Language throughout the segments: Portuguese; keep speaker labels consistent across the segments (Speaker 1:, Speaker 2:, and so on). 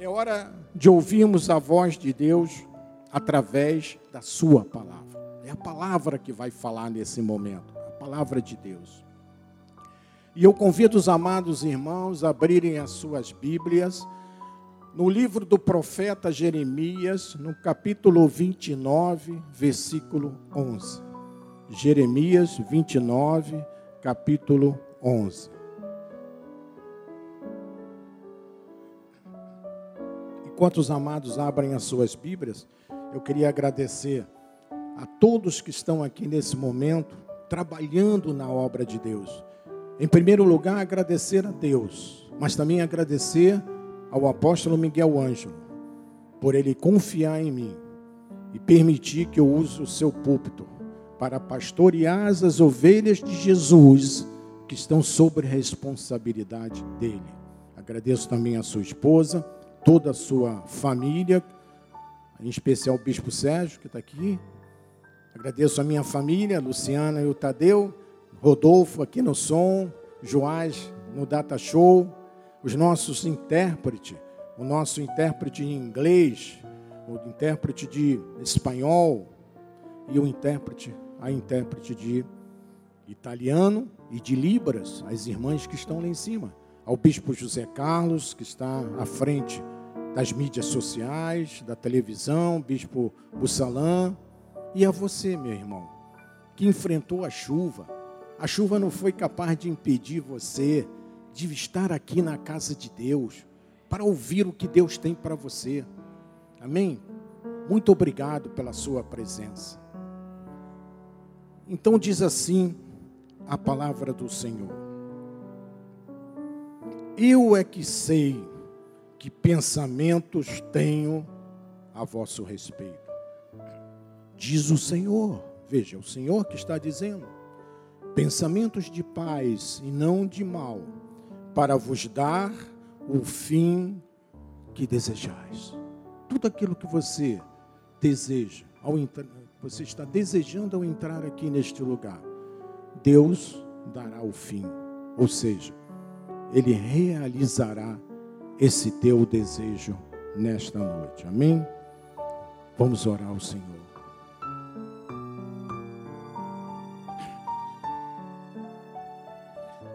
Speaker 1: É hora de ouvirmos a voz de Deus através da Sua palavra. É a palavra que vai falar nesse momento, a palavra de Deus. E eu convido os amados irmãos a abrirem as suas Bíblias no livro do profeta Jeremias, no capítulo 29, versículo 11. Jeremias 29, capítulo 11. Enquanto os amados abrem as suas Bíblias, eu queria agradecer a todos que estão aqui nesse momento, trabalhando na obra de Deus. Em primeiro lugar, agradecer a Deus, mas também agradecer ao apóstolo Miguel Ângelo, por ele confiar em mim e permitir que eu use o seu púlpito para pastorear as ovelhas de Jesus que estão sob responsabilidade dele. Agradeço também a sua esposa toda a sua família, em especial o Bispo Sérgio, que está aqui. Agradeço a minha família, Luciana e o Tadeu, Rodolfo aqui no som, Joás no Data Show, os nossos intérpretes, o nosso intérprete em inglês, o intérprete de espanhol e o intérprete, a intérprete de italiano e de libras, as irmãs que estão lá em cima ao bispo José Carlos, que está à frente das mídias sociais, da televisão, bispo Bussalã, e a você, meu irmão, que enfrentou a chuva. A chuva não foi capaz de impedir você de estar aqui na casa de Deus para ouvir o que Deus tem para você. Amém? Muito obrigado pela sua presença. Então diz assim a palavra do Senhor. Eu é que sei que pensamentos tenho a vosso respeito. Diz o Senhor, veja, o Senhor que está dizendo: pensamentos de paz e não de mal, para vos dar o fim que desejais. Tudo aquilo que você deseja, ao você está desejando ao entrar aqui neste lugar, Deus dará o fim. Ou seja, ele realizará esse teu desejo nesta noite. Amém? Vamos orar ao Senhor.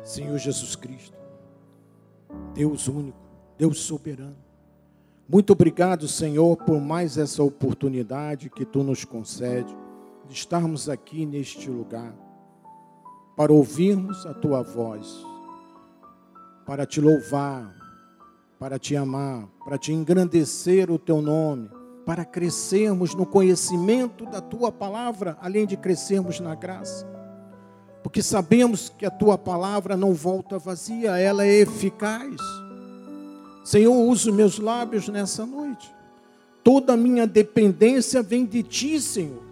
Speaker 1: Senhor Jesus Cristo, Deus único, Deus soberano. Muito obrigado, Senhor, por mais essa oportunidade que tu nos concede de estarmos aqui neste lugar para ouvirmos a tua voz para te louvar, para te amar, para te engrandecer o teu nome, para crescermos no conhecimento da tua palavra, além de crescermos na graça. Porque sabemos que a tua palavra não volta vazia, ela é eficaz. Senhor, uso meus lábios nessa noite. Toda a minha dependência vem de ti, Senhor.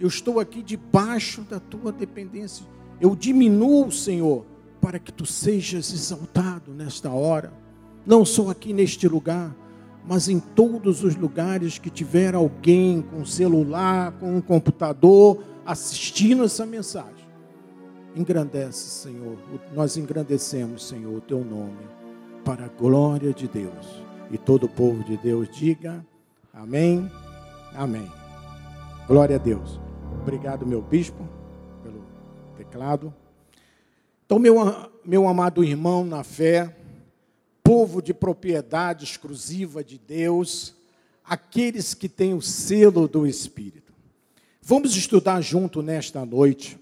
Speaker 1: Eu estou aqui debaixo da tua dependência. Eu diminuo, Senhor, para que tu sejas exaltado nesta hora, não só aqui neste lugar, mas em todos os lugares que tiver alguém com celular, com um computador, assistindo essa mensagem. Engrandece, Senhor, nós engrandecemos, Senhor, o teu nome, para a glória de Deus. E todo o povo de Deus diga amém, amém. Glória a Deus. Obrigado, meu bispo, pelo teclado. Então, meu, meu amado irmão na fé, povo de propriedade exclusiva de Deus, aqueles que têm o selo do Espírito. Vamos estudar junto nesta noite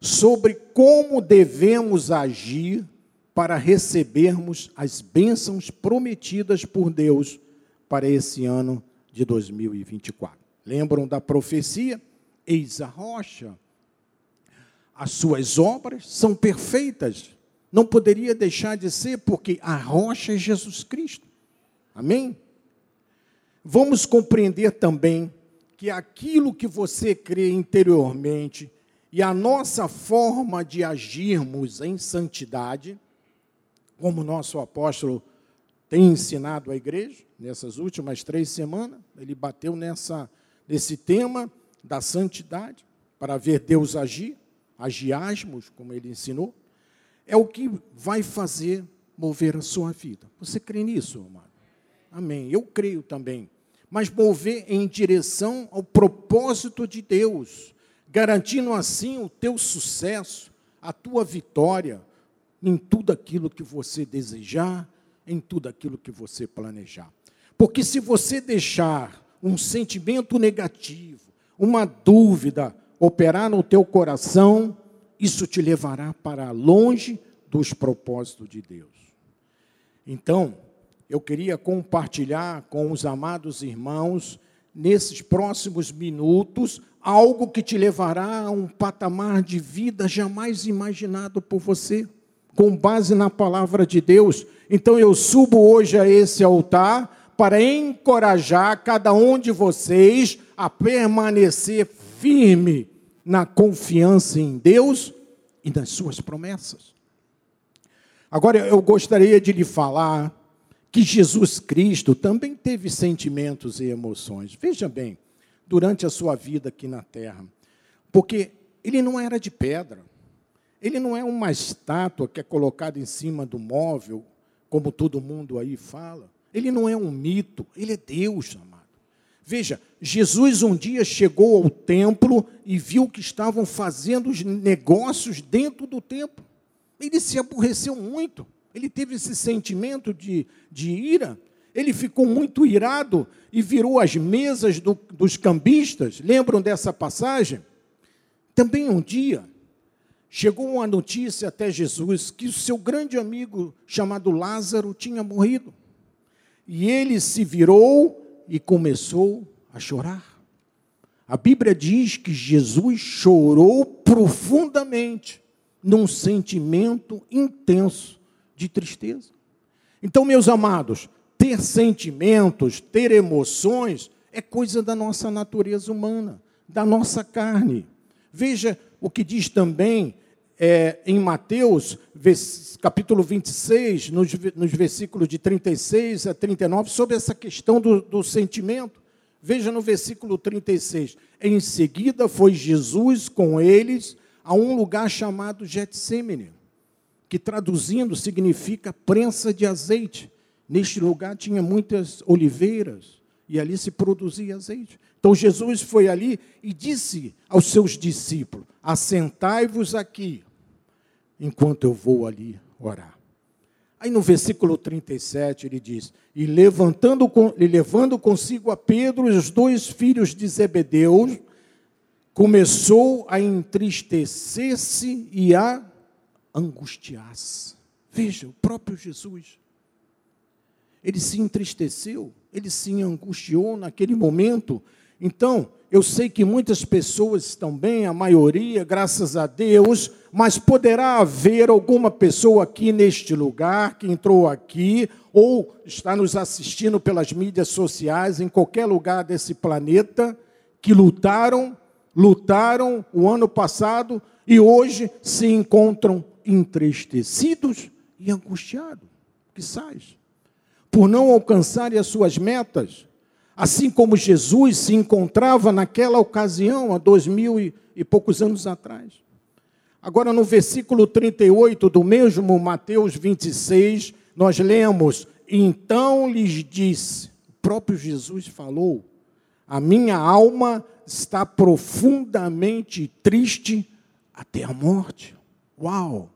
Speaker 1: sobre como devemos agir para recebermos as bênçãos prometidas por Deus para esse ano de 2024. Lembram da profecia? Eis a rocha as suas obras são perfeitas. Não poderia deixar de ser, porque a rocha é Jesus Cristo. Amém? Vamos compreender também que aquilo que você crê interiormente e a nossa forma de agirmos em santidade, como nosso apóstolo tem ensinado à igreja nessas últimas três semanas, ele bateu nessa, nesse tema da santidade, para ver Deus agir agiasmos, como ele ensinou, é o que vai fazer mover a sua vida. Você crê nisso, amado? amém. Eu creio também. Mas mover em direção ao propósito de Deus, garantindo assim o teu sucesso, a tua vitória em tudo aquilo que você desejar, em tudo aquilo que você planejar. Porque se você deixar um sentimento negativo, uma dúvida operar no teu coração, isso te levará para longe dos propósitos de Deus. Então, eu queria compartilhar com os amados irmãos, nesses próximos minutos, algo que te levará a um patamar de vida jamais imaginado por você, com base na palavra de Deus. Então, eu subo hoje a esse altar para encorajar cada um de vocês a permanecer firme na confiança em Deus e nas suas promessas. Agora eu gostaria de lhe falar que Jesus Cristo também teve sentimentos e emoções. Veja bem, durante a sua vida aqui na terra, porque ele não era de pedra. Ele não é uma estátua que é colocada em cima do móvel, como todo mundo aí fala. Ele não é um mito, ele é Deus. Veja, Jesus um dia chegou ao templo e viu que estavam fazendo os negócios dentro do templo. Ele se aborreceu muito, ele teve esse sentimento de, de ira, ele ficou muito irado e virou as mesas do, dos cambistas. Lembram dessa passagem? Também um dia chegou uma notícia até Jesus que o seu grande amigo chamado Lázaro tinha morrido. E ele se virou e começou a chorar. A Bíblia diz que Jesus chorou profundamente, num sentimento intenso de tristeza. Então, meus amados, ter sentimentos, ter emoções, é coisa da nossa natureza humana, da nossa carne. Veja o que diz também é, em Mateus, capítulo 26, nos, nos, versículos de 36 a 39, sobre essa questão do, do sentimento. Veja no versículo 36. Em seguida foi Jesus com eles a um lugar chamado Getsemane, que traduzindo significa prensa de azeite. Neste lugar tinha muitas oliveiras e ali se produzia azeite. Então Jesus foi ali e disse aos seus discípulos: Assentai-vos aqui enquanto eu vou ali orar. Aí no versículo 37 ele diz: E levantando, e levando consigo a Pedro e os dois filhos de Zebedeu, começou a entristecer-se e a angustiar-se. Veja, o próprio Jesus. Ele se entristeceu, ele se angustiou naquele momento. Então, eu sei que muitas pessoas estão bem, a maioria, graças a Deus, mas poderá haver alguma pessoa aqui neste lugar que entrou aqui ou está nos assistindo pelas mídias sociais em qualquer lugar desse planeta que lutaram, lutaram o ano passado e hoje se encontram entristecidos e angustiados, que sais, por não alcançarem as suas metas Assim como Jesus se encontrava naquela ocasião, há dois mil e, e poucos anos atrás. Agora, no versículo 38 do mesmo Mateus 26, nós lemos: Então lhes disse, o próprio Jesus falou, a minha alma está profundamente triste até a morte. Uau!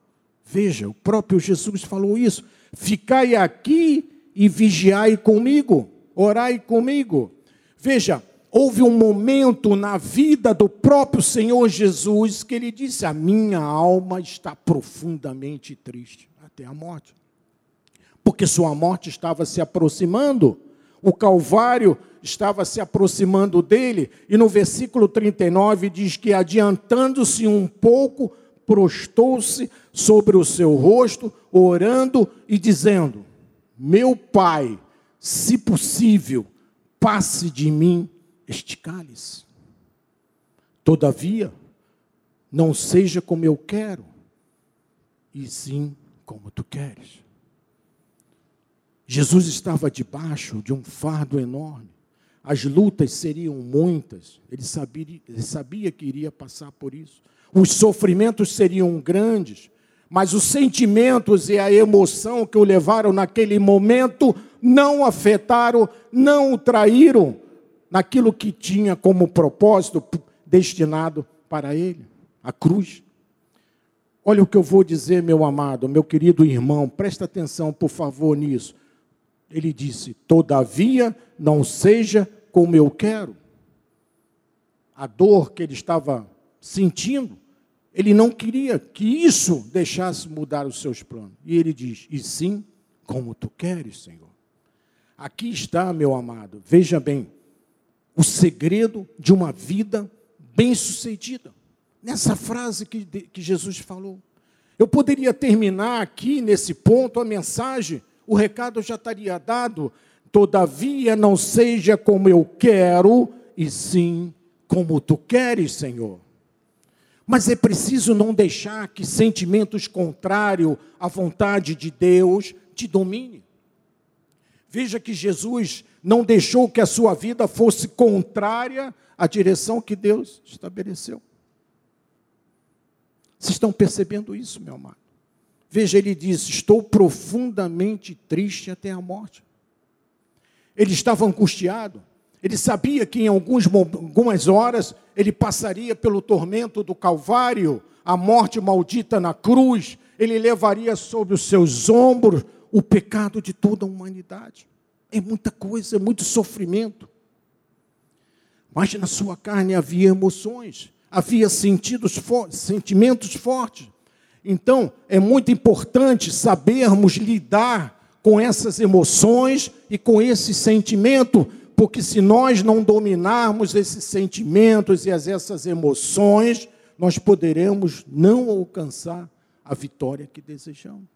Speaker 1: Veja, o próprio Jesus falou isso. Ficai aqui e vigiai comigo orai comigo. Veja, houve um momento na vida do próprio Senhor Jesus que ele disse: A minha alma está profundamente triste até a morte. Porque sua morte estava se aproximando, o Calvário estava se aproximando dele, e no versículo 39 diz que, adiantando-se um pouco, prostou-se sobre o seu rosto, orando e dizendo: Meu pai, se possível, passe de mim este cálice. Todavia, não seja como eu quero, e sim como tu queres. Jesus estava debaixo de um fardo enorme. As lutas seriam muitas. Ele sabia, ele sabia que iria passar por isso. Os sofrimentos seriam grandes. Mas os sentimentos e a emoção que o levaram naquele momento não afetaram, não o traíram naquilo que tinha como propósito destinado para ele a cruz. Olha o que eu vou dizer, meu amado, meu querido irmão, presta atenção, por favor, nisso. Ele disse: Todavia, não seja como eu quero. A dor que ele estava sentindo, ele não queria que isso deixasse mudar os seus planos. E ele diz: E sim, como tu queres, Senhor. Aqui está, meu amado, veja bem, o segredo de uma vida bem-sucedida. Nessa frase que, que Jesus falou. Eu poderia terminar aqui nesse ponto a mensagem, o recado já estaria dado. Todavia, não seja como eu quero, e sim como tu queres, Senhor. Mas é preciso não deixar que sentimentos contrários à vontade de Deus te domine. Veja que Jesus não deixou que a sua vida fosse contrária à direção que Deus estabeleceu. Vocês estão percebendo isso, meu amado? Veja, ele diz: Estou profundamente triste até a morte. Ele estava angustiado. Ele sabia que em alguns, algumas horas ele passaria pelo tormento do Calvário, a morte maldita na cruz. Ele levaria sobre os seus ombros o pecado de toda a humanidade. É muita coisa, é muito sofrimento. Mas na sua carne havia emoções, havia sentidos sentimentos fortes. Então, é muito importante sabermos lidar com essas emoções e com esse sentimento, porque se nós não dominarmos esses sentimentos e essas emoções, nós poderemos não alcançar a vitória que desejamos.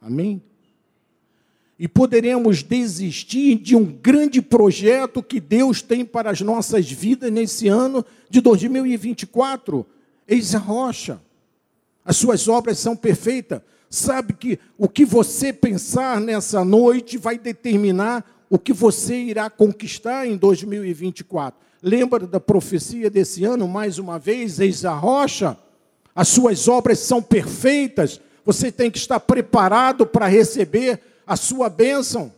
Speaker 1: Amém? e poderemos desistir de um grande projeto que Deus tem para as nossas vidas nesse ano de 2024. Eis a rocha. As suas obras são perfeitas. Sabe que o que você pensar nessa noite vai determinar o que você irá conquistar em 2024. Lembra da profecia desse ano, mais uma vez, eis a rocha? As suas obras são perfeitas. Você tem que estar preparado para receber a sua bênção,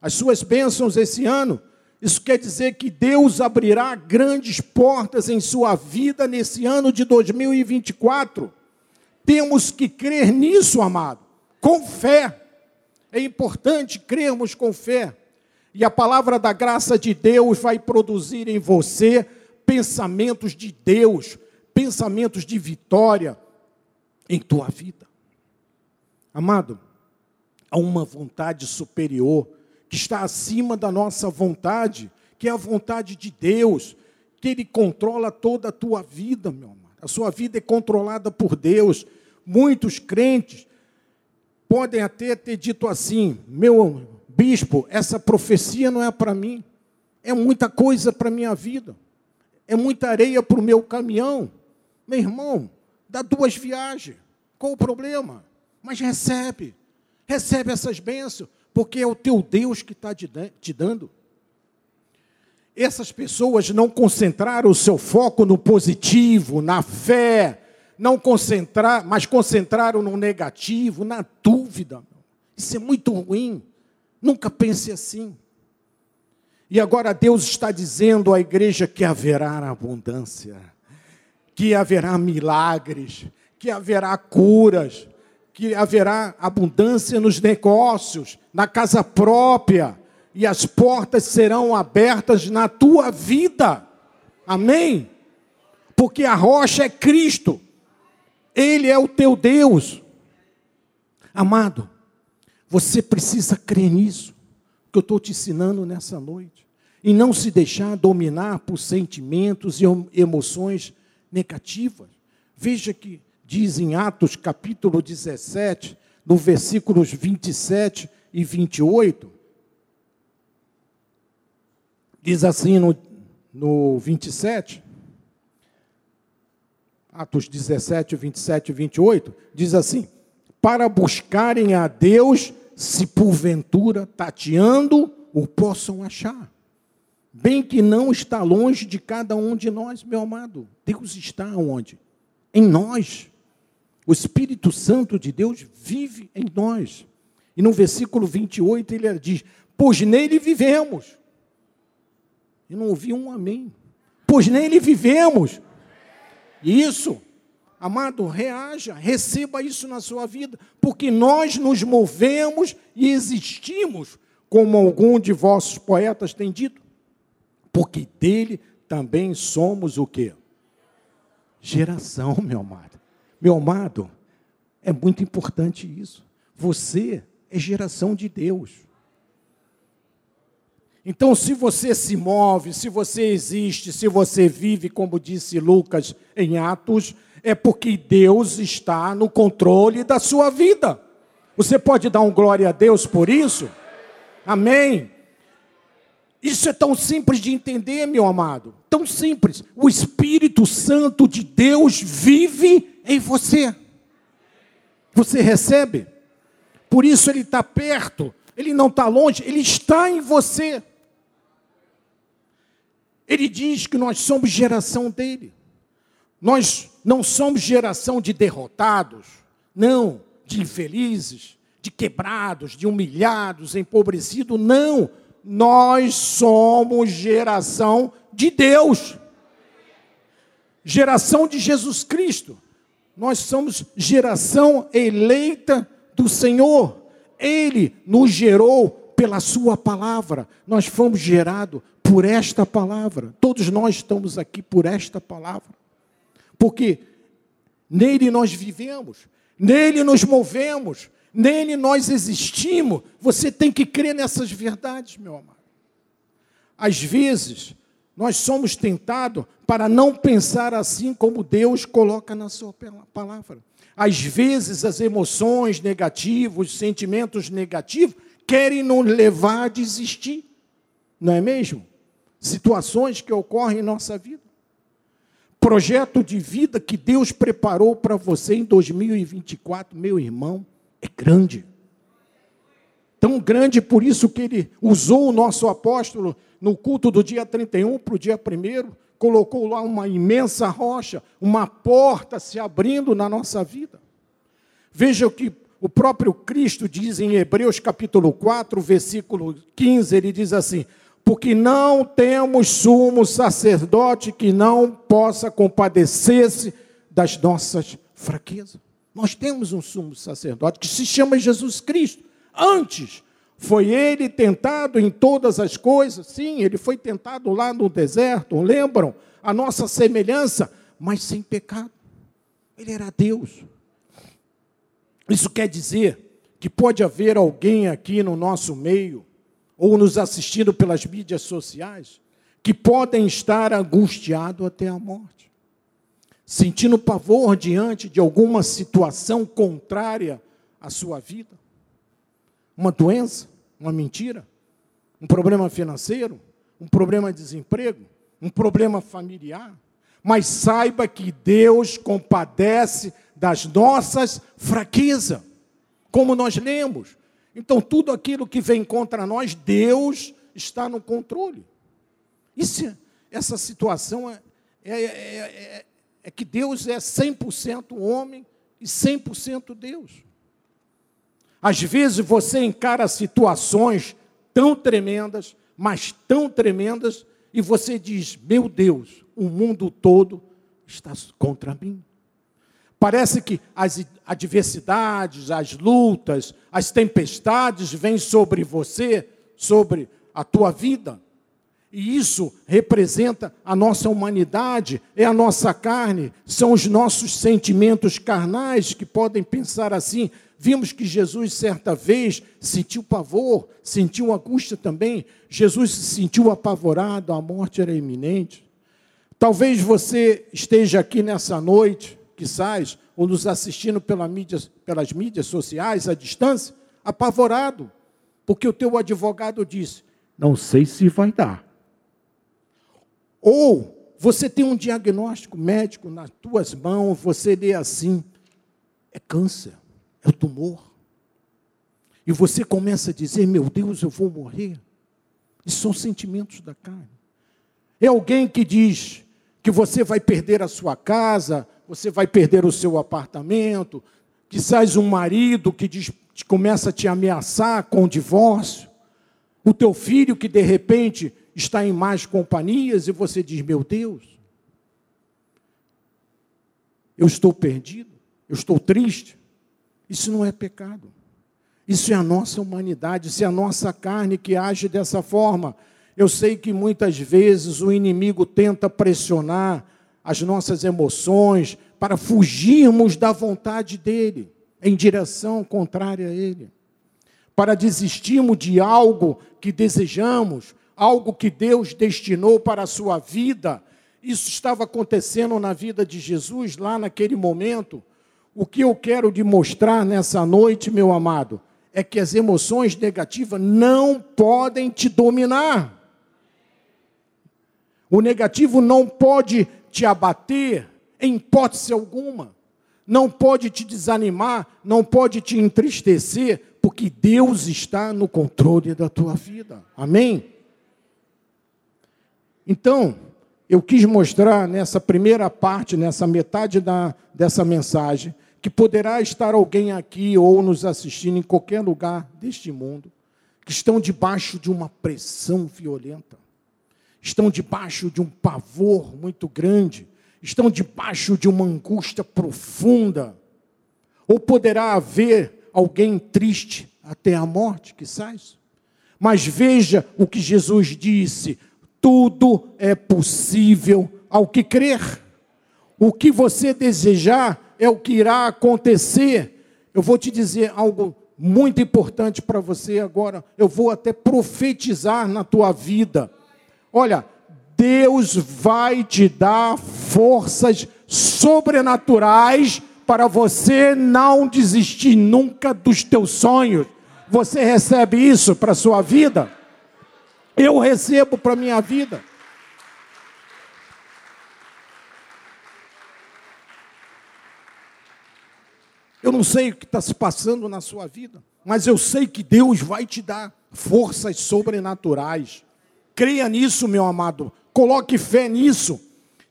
Speaker 1: as suas bênçãos esse ano. Isso quer dizer que Deus abrirá grandes portas em sua vida nesse ano de 2024. Temos que crer nisso, amado, com fé. É importante crermos com fé. E a palavra da graça de Deus vai produzir em você pensamentos de Deus, pensamentos de vitória em tua vida. Amado, a uma vontade superior, que está acima da nossa vontade, que é a vontade de Deus, que Ele controla toda a tua vida, meu amado. A sua vida é controlada por Deus. Muitos crentes podem até ter dito assim: meu bispo, essa profecia não é para mim, é muita coisa para a minha vida, é muita areia para o meu caminhão. Meu irmão, dá duas viagens, qual o problema? Mas recebe, Recebe essas bênçãos, porque é o teu Deus que está te dando. Essas pessoas não concentraram o seu foco no positivo, na fé, não concentrar, mas concentraram no negativo, na dúvida. Isso é muito ruim. Nunca pense assim. E agora Deus está dizendo à igreja que haverá abundância, que haverá milagres, que haverá curas, que haverá abundância nos negócios, na casa própria, e as portas serão abertas na tua vida. Amém? Porque a rocha é Cristo, Ele é o teu Deus. Amado, você precisa crer nisso, que eu estou te ensinando nessa noite, e não se deixar dominar por sentimentos e emoções negativas. Veja que diz em Atos capítulo 17, no versículos 27 e 28, diz assim no, no 27, Atos 17, 27 e 28, diz assim: Para buscarem a Deus, se porventura tateando, o possam achar. Bem que não está longe de cada um de nós, meu amado. Deus está onde? Em nós. O Espírito Santo de Deus vive em nós. E no versículo 28 ele diz: Pois nele vivemos. E não ouvi um amém. Pois nele vivemos. Isso, amado, reaja, receba isso na sua vida, porque nós nos movemos e existimos, como algum de vossos poetas tem dito, porque dele também somos o quê? Geração, meu amado. Meu amado, é muito importante isso. Você é geração de Deus. Então, se você se move, se você existe, se você vive, como disse Lucas em Atos, é porque Deus está no controle da sua vida. Você pode dar um glória a Deus por isso? Amém. Isso é tão simples de entender, meu amado. Tão simples. O Espírito Santo de Deus vive em você. Você recebe? Por isso ele está perto, ele não está longe, ele está em você. Ele diz que nós somos geração dele. Nós não somos geração de derrotados, não, de infelizes, de quebrados, de humilhados, empobrecidos, não. Nós somos geração de Deus. Geração de Jesus Cristo. Nós somos geração eleita do Senhor. Ele nos gerou pela Sua palavra. Nós fomos gerados por esta palavra. Todos nós estamos aqui por esta palavra. Porque nele nós vivemos, nele nos movemos, nele nós existimos. Você tem que crer nessas verdades, meu amado. Às vezes, nós somos tentados para não pensar assim como Deus coloca na sua palavra. Às vezes, as emoções negativas, os sentimentos negativos, querem nos levar a desistir, não é mesmo? Situações que ocorrem em nossa vida. Projeto de vida que Deus preparou para você em 2024, meu irmão, é grande. Tão grande por isso que ele usou o nosso apóstolo no culto do dia 31 para o dia 1 colocou lá uma imensa rocha, uma porta se abrindo na nossa vida. Veja o que o próprio Cristo diz em Hebreus capítulo 4, versículo 15, ele diz assim: Porque não temos sumo sacerdote que não possa compadecer-se das nossas fraquezas. Nós temos um sumo sacerdote que se chama Jesus Cristo. Antes, foi ele tentado em todas as coisas? Sim, ele foi tentado lá no deserto, lembram? A nossa semelhança, mas sem pecado. Ele era Deus. Isso quer dizer que pode haver alguém aqui no nosso meio, ou nos assistindo pelas mídias sociais, que podem estar angustiados até a morte, sentindo pavor diante de alguma situação contrária à sua vida, uma doença, uma mentira, um problema financeiro, um problema de desemprego, um problema familiar. Mas saiba que Deus compadece das nossas fraquezas, como nós lemos. Então, tudo aquilo que vem contra nós, Deus está no controle. Isso, essa situação é, é, é, é que Deus é 100% homem e 100% Deus. Às vezes você encara situações tão tremendas, mas tão tremendas, e você diz: Meu Deus, o mundo todo está contra mim. Parece que as adversidades, as lutas, as tempestades vêm sobre você, sobre a tua vida. E isso representa a nossa humanidade, é a nossa carne, são os nossos sentimentos carnais que podem pensar assim: Vimos que Jesus, certa vez, sentiu pavor, sentiu angústia também. Jesus se sentiu apavorado, a morte era iminente. Talvez você esteja aqui nessa noite, quizás, ou nos assistindo pela mídia, pelas mídias sociais, à distância, apavorado, porque o teu advogado disse: Não sei se vai dar. Ou você tem um diagnóstico médico nas tuas mãos, você lê assim: é câncer é tumor. E você começa a dizer: Meu Deus, eu vou morrer. Isso são sentimentos da carne. É alguém que diz que você vai perder a sua casa, você vai perder o seu apartamento, quizás um marido que diz, começa a te ameaçar com o divórcio, o teu filho que de repente está em más companhias e você diz: Meu Deus, eu estou perdido, eu estou triste. Isso não é pecado. Isso é a nossa humanidade, isso é a nossa carne que age dessa forma. Eu sei que muitas vezes o inimigo tenta pressionar as nossas emoções para fugirmos da vontade dele, em direção contrária a ele. Para desistirmos de algo que desejamos, algo que Deus destinou para a sua vida. Isso estava acontecendo na vida de Jesus lá naquele momento. O que eu quero demonstrar nessa noite, meu amado, é que as emoções negativas não podem te dominar. O negativo não pode te abater em hipótese alguma. Não pode te desanimar, não pode te entristecer, porque Deus está no controle da tua vida. Amém? Então, eu quis mostrar nessa primeira parte, nessa metade da, dessa mensagem, que poderá estar alguém aqui ou nos assistindo em qualquer lugar deste mundo, que estão debaixo de uma pressão violenta, estão debaixo de um pavor muito grande, estão debaixo de uma angústia profunda, ou poderá haver alguém triste até a morte, que sai. Mas veja o que Jesus disse: tudo é possível ao que crer. O que você desejar é o que irá acontecer. Eu vou te dizer algo muito importante para você agora. Eu vou até profetizar na tua vida. Olha, Deus vai te dar forças sobrenaturais para você não desistir nunca dos teus sonhos. Você recebe isso para a sua vida? Eu recebo para a minha vida. Eu não sei o que está se passando na sua vida, mas eu sei que Deus vai te dar forças sobrenaturais. Creia nisso, meu amado. Coloque fé nisso.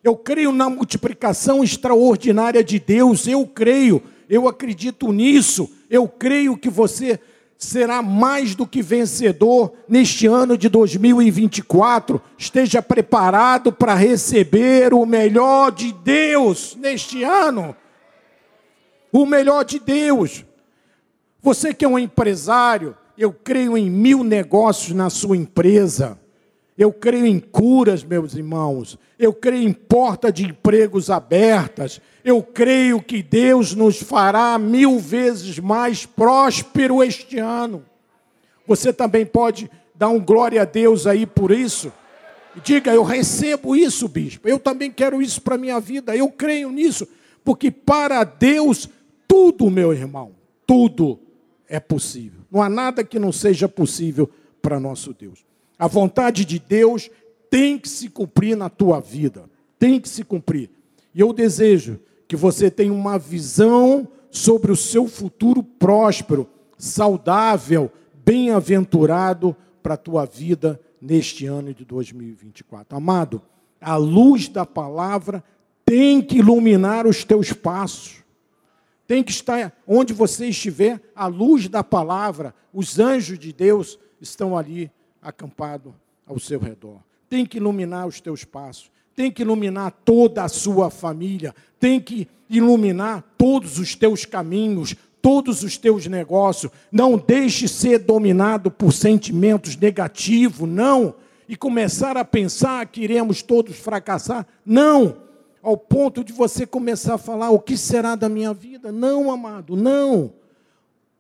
Speaker 1: Eu creio na multiplicação extraordinária de Deus. Eu creio, eu acredito nisso. Eu creio que você será mais do que vencedor neste ano de 2024. Esteja preparado para receber o melhor de Deus neste ano. O melhor de Deus. Você que é um empresário, eu creio em mil negócios na sua empresa. Eu creio em curas, meus irmãos. Eu creio em porta de empregos abertas. Eu creio que Deus nos fará mil vezes mais próspero este ano. Você também pode dar um glória a Deus aí por isso. Diga, eu recebo isso, bispo. Eu também quero isso para a minha vida. Eu creio nisso. Porque para Deus, tudo, meu irmão, tudo é possível. Não há nada que não seja possível para nosso Deus. A vontade de Deus tem que se cumprir na tua vida. Tem que se cumprir. E eu desejo que você tenha uma visão sobre o seu futuro próspero, saudável, bem-aventurado para a tua vida neste ano de 2024. Amado, a luz da palavra tem que iluminar os teus passos. Tem que estar onde você estiver, a luz da palavra, os anjos de Deus estão ali acampado ao seu redor. Tem que iluminar os teus passos, tem que iluminar toda a sua família, tem que iluminar todos os teus caminhos, todos os teus negócios. Não deixe ser dominado por sentimentos negativos, não. E começar a pensar que iremos todos fracassar, não. Ao ponto de você começar a falar: o que será da minha vida? Não, amado, não.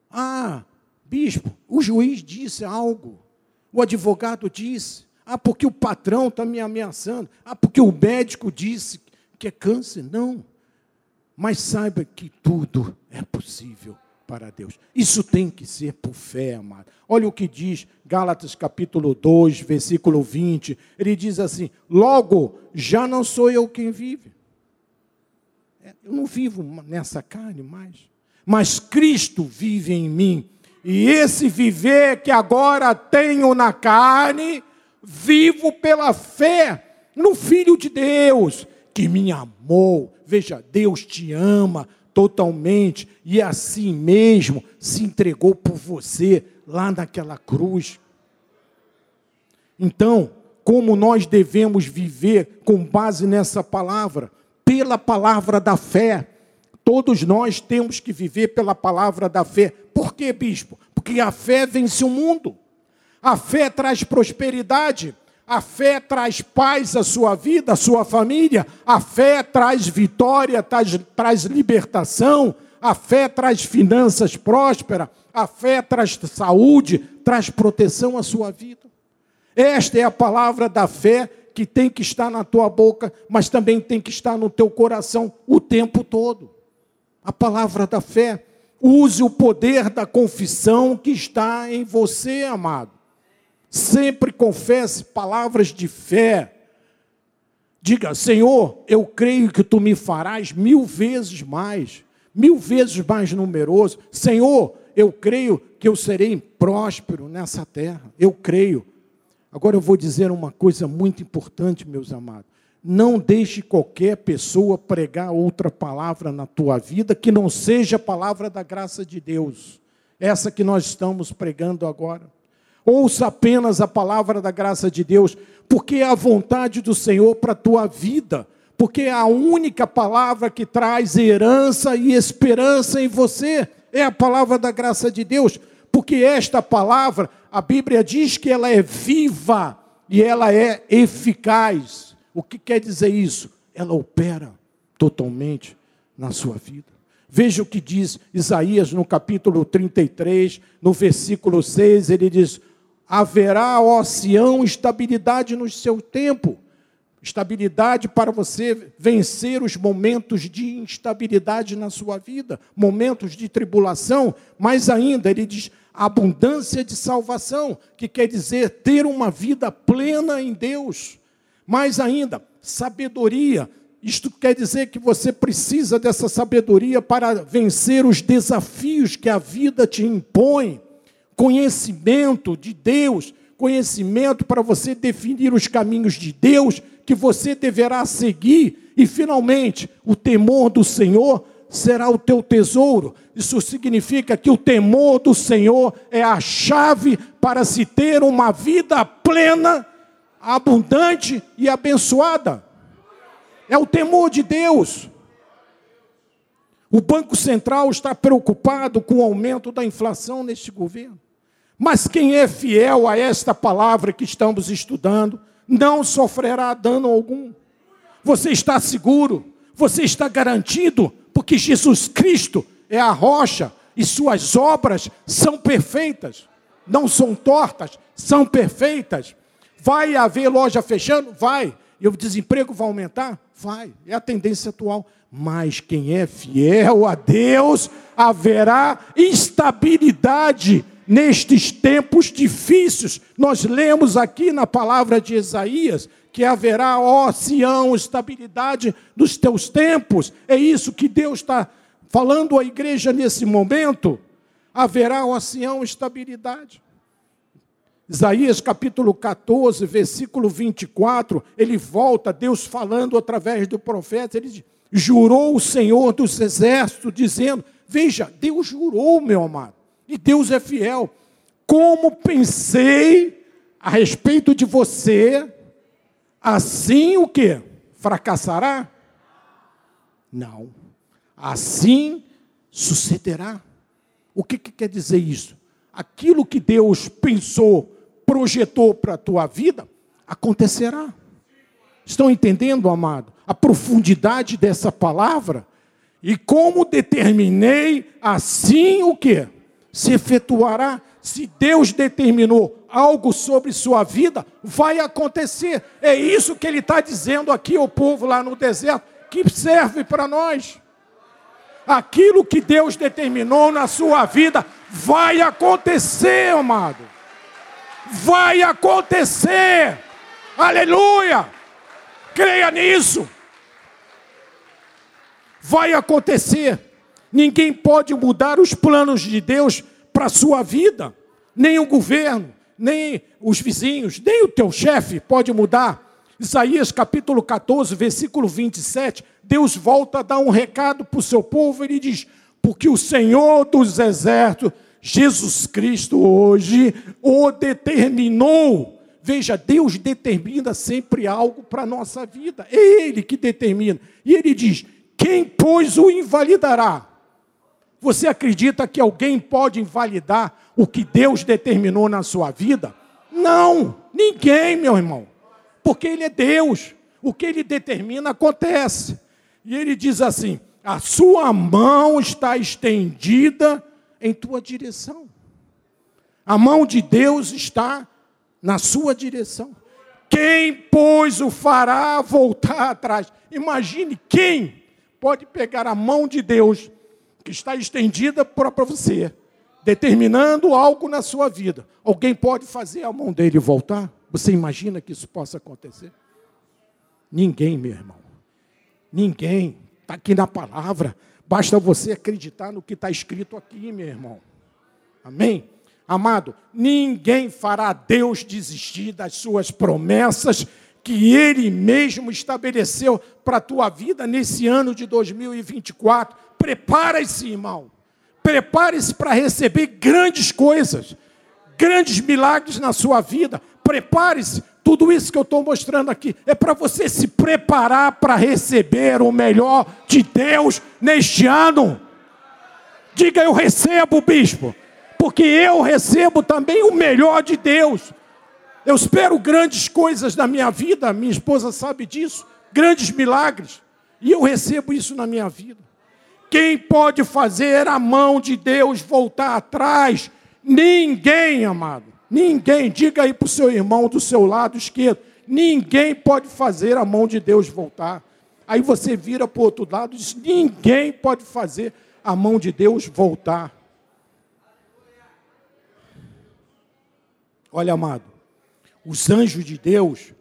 Speaker 1: Ah, bispo, o juiz disse algo. O advogado disse: ah, porque o patrão está me ameaçando. Ah, porque o médico disse que é câncer. Não. Mas saiba que tudo é possível para Deus. Isso tem que ser por fé, amado. Olha o que diz Gálatas capítulo 2, versículo 20. Ele diz assim: Logo, já não sou eu quem vive. É, eu não vivo nessa carne mais. Mas Cristo vive em mim. E esse viver que agora tenho na carne, vivo pela fé no Filho de Deus, que me amou. Veja, Deus te ama totalmente e assim mesmo se entregou por você lá naquela cruz. Então, como nós devemos viver com base nessa palavra? Pela palavra da fé. Todos nós temos que viver pela palavra da fé. Por quê, bispo? Porque a fé vence o mundo. A fé traz prosperidade. A fé traz paz à sua vida, à sua família. A fé traz vitória, traz, traz libertação. A fé traz finanças prósperas. A fé traz saúde, traz proteção à sua vida. Esta é a palavra da fé que tem que estar na tua boca, mas também tem que estar no teu coração o tempo todo. A palavra da fé. Use o poder da confissão que está em você, amado. Sempre confesse palavras de fé. Diga, Senhor, eu creio que tu me farás mil vezes mais, mil vezes mais numeroso. Senhor, eu creio que eu serei próspero nessa terra. Eu creio. Agora eu vou dizer uma coisa muito importante, meus amados. Não deixe qualquer pessoa pregar outra palavra na tua vida que não seja a palavra da graça de Deus. Essa que nós estamos pregando agora. Ouça apenas a palavra da graça de Deus, porque é a vontade do Senhor para a tua vida, porque é a única palavra que traz herança e esperança em você. É a palavra da graça de Deus, porque esta palavra a Bíblia diz que ela é viva e ela é eficaz. O que quer dizer isso? Ela opera totalmente na sua vida. Veja o que diz Isaías no capítulo 33, no versículo 6, ele diz: Haverá, ó Sião, estabilidade no seu tempo, estabilidade para você vencer os momentos de instabilidade na sua vida, momentos de tribulação, mas ainda, ele diz: abundância de salvação, que quer dizer ter uma vida plena em Deus. Mais ainda, sabedoria. Isto quer dizer que você precisa dessa sabedoria para vencer os desafios que a vida te impõe. Conhecimento de Deus, conhecimento para você definir os caminhos de Deus que você deverá seguir. E, finalmente, o temor do Senhor será o teu tesouro. Isso significa que o temor do Senhor é a chave para se ter uma vida plena, abundante e abençoada. É o temor de Deus. O Banco Central está preocupado com o aumento da inflação neste governo. Mas quem é fiel a esta palavra que estamos estudando, não sofrerá dano algum. Você está seguro, você está garantido, porque Jesus Cristo é a rocha e suas obras são perfeitas, não são tortas, são perfeitas. Vai haver loja fechando? Vai. E o desemprego vai aumentar? Vai. É a tendência atual. Mas quem é fiel a Deus, haverá estabilidade nestes tempos difíceis. Nós lemos aqui na palavra de Isaías que haverá, ó Sião, estabilidade dos teus tempos. É isso que Deus está falando à igreja nesse momento. Haverá, ó Sião, estabilidade. Isaías capítulo 14, versículo 24, ele volta, Deus falando através do profeta, ele diz, jurou o Senhor dos exércitos, dizendo: Veja, Deus jurou, meu amado, e Deus é fiel. Como pensei a respeito de você, Assim o que? Fracassará? Não. Assim sucederá. O que, que quer dizer isso? Aquilo que Deus pensou, projetou para a tua vida, acontecerá. Estão entendendo, amado? A profundidade dessa palavra? E como determinei, assim o que? Se efetuará. Se Deus determinou algo sobre sua vida, vai acontecer. É isso que ele está dizendo aqui ao povo lá no deserto, que serve para nós. Aquilo que Deus determinou na sua vida vai acontecer, amado. Vai acontecer. Aleluia! Creia nisso. Vai acontecer. Ninguém pode mudar os planos de Deus para a sua vida, nem o governo, nem os vizinhos, nem o teu chefe pode mudar. Isaías capítulo 14, versículo 27, Deus volta a dar um recado para o seu povo, ele diz: Porque o Senhor dos exércitos, Jesus Cristo, hoje o determinou. Veja, Deus determina sempre algo para a nossa vida, é Ele que determina. E Ele diz: Quem, pois, o invalidará? Você acredita que alguém pode invalidar o que Deus determinou na sua vida? Não, ninguém, meu irmão porque Ele é Deus. O que Ele determina acontece. E Ele diz assim: a sua mão está estendida em tua direção. A mão de Deus está na sua direção. Quem, pois, o fará voltar atrás? Imagine quem pode pegar a mão de Deus, que está estendida para você, determinando algo na sua vida. Alguém pode fazer a mão dele voltar? Você imagina que isso possa acontecer? Ninguém, meu irmão. Ninguém. Está aqui na palavra. Basta você acreditar no que está escrito aqui, meu irmão. Amém? Amado, ninguém fará Deus desistir das suas promessas que Ele mesmo estabeleceu para a tua vida nesse ano de 2024. Prepare-se, irmão. Prepare-se para receber grandes coisas, grandes milagres na sua vida prepare-se. Tudo isso que eu estou mostrando aqui é para você se preparar para receber o melhor de Deus neste ano. Diga eu recebo, bispo, porque eu recebo também o melhor de Deus. Eu espero grandes coisas na minha vida, minha esposa sabe disso, grandes milagres, e eu recebo isso na minha vida. Quem pode fazer a mão de Deus voltar atrás? Ninguém, amado. Ninguém, diga aí para o seu irmão do seu lado esquerdo, ninguém pode fazer a mão de Deus voltar. Aí você vira para o outro lado e diz: ninguém pode fazer a mão de Deus voltar. Olha, amado, os anjos de Deus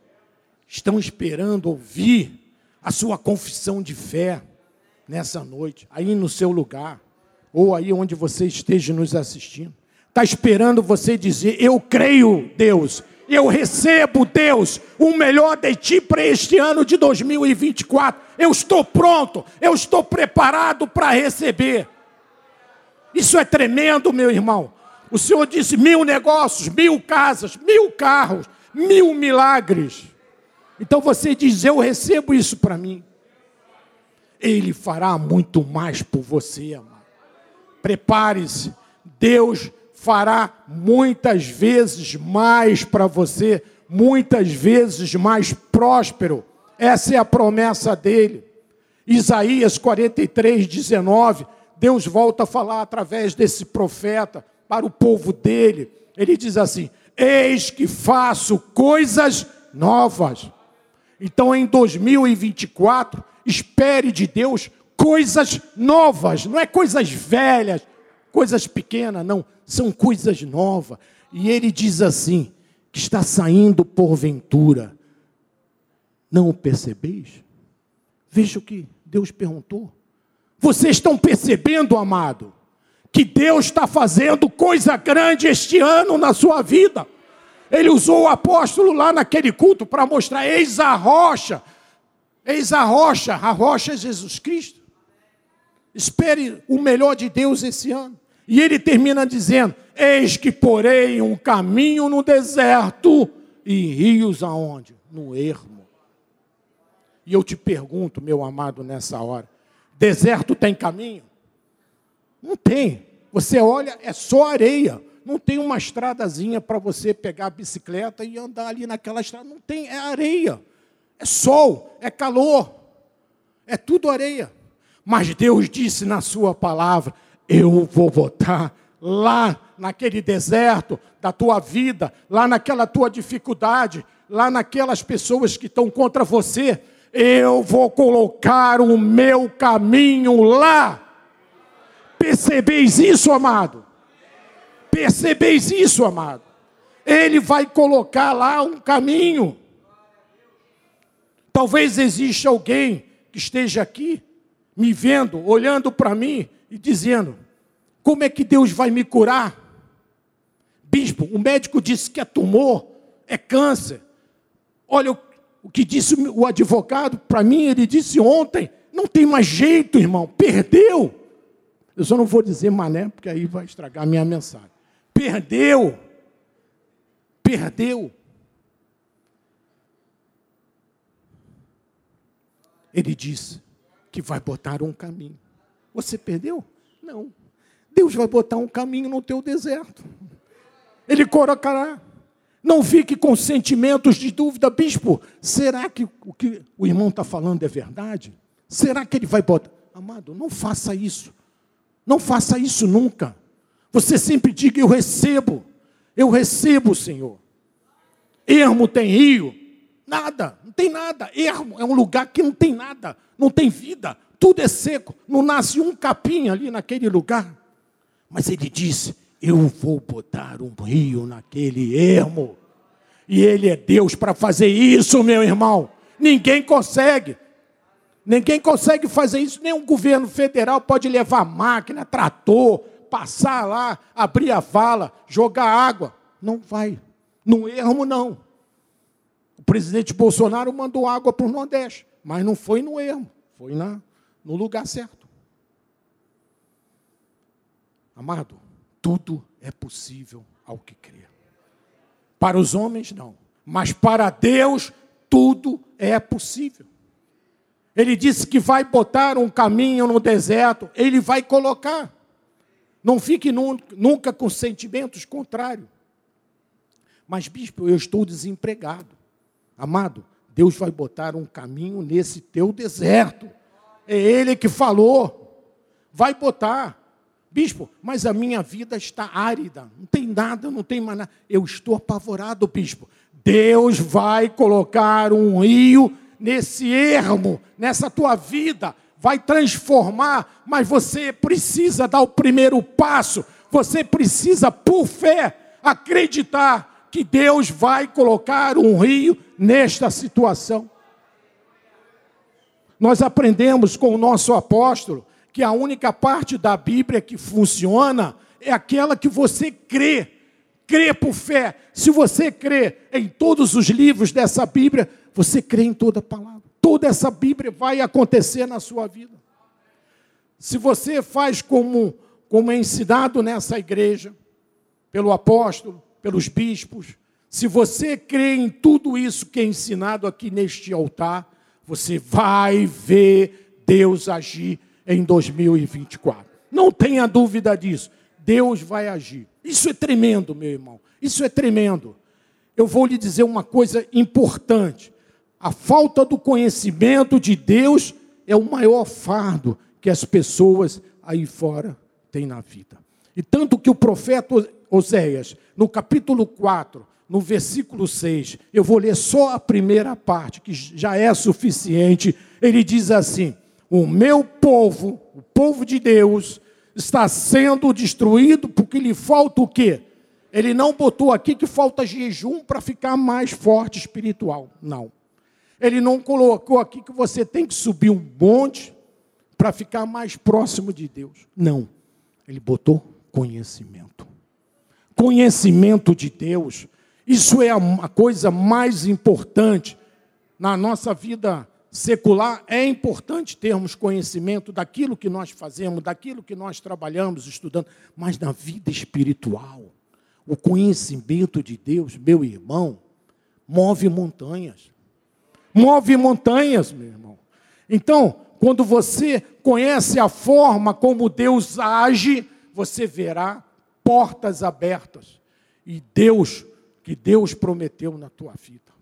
Speaker 1: estão esperando ouvir a sua confissão de fé nessa noite, aí no seu lugar, ou aí onde você esteja nos assistindo está esperando você dizer: Eu creio, Deus, eu recebo, Deus, o melhor de ti para este ano de 2024. Eu estou pronto, eu estou preparado para receber. Isso é tremendo, meu irmão. O Senhor disse: mil negócios, mil casas, mil carros, mil milagres. Então você diz: Eu recebo isso para mim. Ele fará muito mais por você, amado. Prepare-se. Deus fará muitas vezes mais para você, muitas vezes mais próspero. Essa é a promessa dele. Isaías 43, 19, Deus volta a falar através desse profeta para o povo dele. Ele diz assim: Eis que faço coisas novas. Então, em 2024, espere de Deus coisas novas, não é coisas velhas, coisas pequenas, não, são coisas novas. E ele diz assim: que está saindo porventura. Não o percebeis? Veja o que Deus perguntou. Vocês estão percebendo, amado, que Deus está fazendo coisa grande este ano na sua vida. Ele usou o apóstolo lá naquele culto para mostrar: eis a rocha, eis a rocha, a rocha é Jesus Cristo. Espere o melhor de Deus esse ano. E ele termina dizendo: Eis que porei um caminho no deserto e rios aonde? No ermo. E eu te pergunto, meu amado, nessa hora: deserto tem caminho? Não tem. Você olha, é só areia. Não tem uma estradazinha para você pegar a bicicleta e andar ali naquela estrada. Não tem, é areia. É sol, é calor. É tudo areia. Mas Deus disse na sua palavra: eu vou botar lá naquele deserto da tua vida, lá naquela tua dificuldade, lá naquelas pessoas que estão contra você, eu vou colocar o meu caminho lá. Percebeis isso, amado? Percebeis isso, amado? Ele vai colocar lá um caminho. Talvez exista alguém que esteja aqui me vendo, olhando para mim e dizendo: Como é que Deus vai me curar? Bispo, o médico disse que é tumor, é câncer. Olha, o que disse o advogado para mim, ele disse ontem, não tem mais jeito, irmão, perdeu. Eu só não vou dizer mané, porque aí vai estragar a minha mensagem. Perdeu. Perdeu. Ele disse que vai botar um caminho. Você perdeu? Não. Deus vai botar um caminho no teu deserto. Ele colocará. Não fique com sentimentos de dúvida, bispo. Será que o que o irmão está falando é verdade? Será que ele vai botar? Amado, não faça isso. Não faça isso nunca. Você sempre diga: Eu recebo. Eu recebo, Senhor. Ermo tem rio? Nada, não tem nada. Ermo é um lugar que não tem nada, não tem vida, tudo é seco, não nasce um capim ali naquele lugar. Mas ele disse: Eu vou botar um rio naquele ermo. E ele é Deus para fazer isso, meu irmão. Ninguém consegue. Ninguém consegue fazer isso, nem um governo federal pode levar máquina, trator, passar lá, abrir a vala, jogar água. Não vai. No ermo, não. O presidente Bolsonaro mandou água para o Nordeste, mas não foi no ermo, foi na, no lugar certo. Amado, tudo é possível ao que crê. Para os homens, não. Mas para Deus, tudo é possível. Ele disse que vai botar um caminho no deserto, ele vai colocar. Não fique nunca com sentimentos contrários. Mas, bispo, eu estou desempregado. Amado, Deus vai botar um caminho nesse teu deserto. É Ele que falou. Vai botar. Bispo, mas a minha vida está árida. Não tem nada, não tem mais nada. Eu estou apavorado, bispo. Deus vai colocar um rio nesse ermo, nessa tua vida. Vai transformar, mas você precisa dar o primeiro passo. Você precisa, por fé, acreditar que Deus vai colocar um rio nesta situação. Nós aprendemos com o nosso apóstolo que a única parte da Bíblia que funciona é aquela que você crê. Crê por fé. Se você crê em todos os livros dessa Bíblia, você crê em toda a palavra. Toda essa Bíblia vai acontecer na sua vida. Se você faz como, como é ensinado nessa igreja, pelo apóstolo, pelos bispos. Se você crê em tudo isso que é ensinado aqui neste altar, você vai ver Deus agir em 2024. Não tenha dúvida disso. Deus vai agir. Isso é tremendo, meu irmão. Isso é tremendo. Eu vou lhe dizer uma coisa importante. A falta do conhecimento de Deus é o maior fardo que as pessoas aí fora têm na vida. E tanto que o profeta Oséias, no capítulo 4, no versículo 6, eu vou ler só a primeira parte, que já é suficiente. Ele diz assim: O meu povo, o povo de Deus, está sendo destruído porque lhe falta o quê? Ele não botou aqui que falta jejum para ficar mais forte espiritual. Não. Ele não colocou aqui que você tem que subir um monte para ficar mais próximo de Deus. Não. Ele botou conhecimento conhecimento de Deus. Isso é a coisa mais importante na nossa vida secular. É importante termos conhecimento daquilo que nós fazemos, daquilo que nós trabalhamos, estudando, mas na vida espiritual, o conhecimento de Deus, meu irmão, move montanhas. Move montanhas, meu irmão. Então, quando você conhece a forma como Deus age, você verá portas abertas e Deus, que Deus prometeu na tua vida.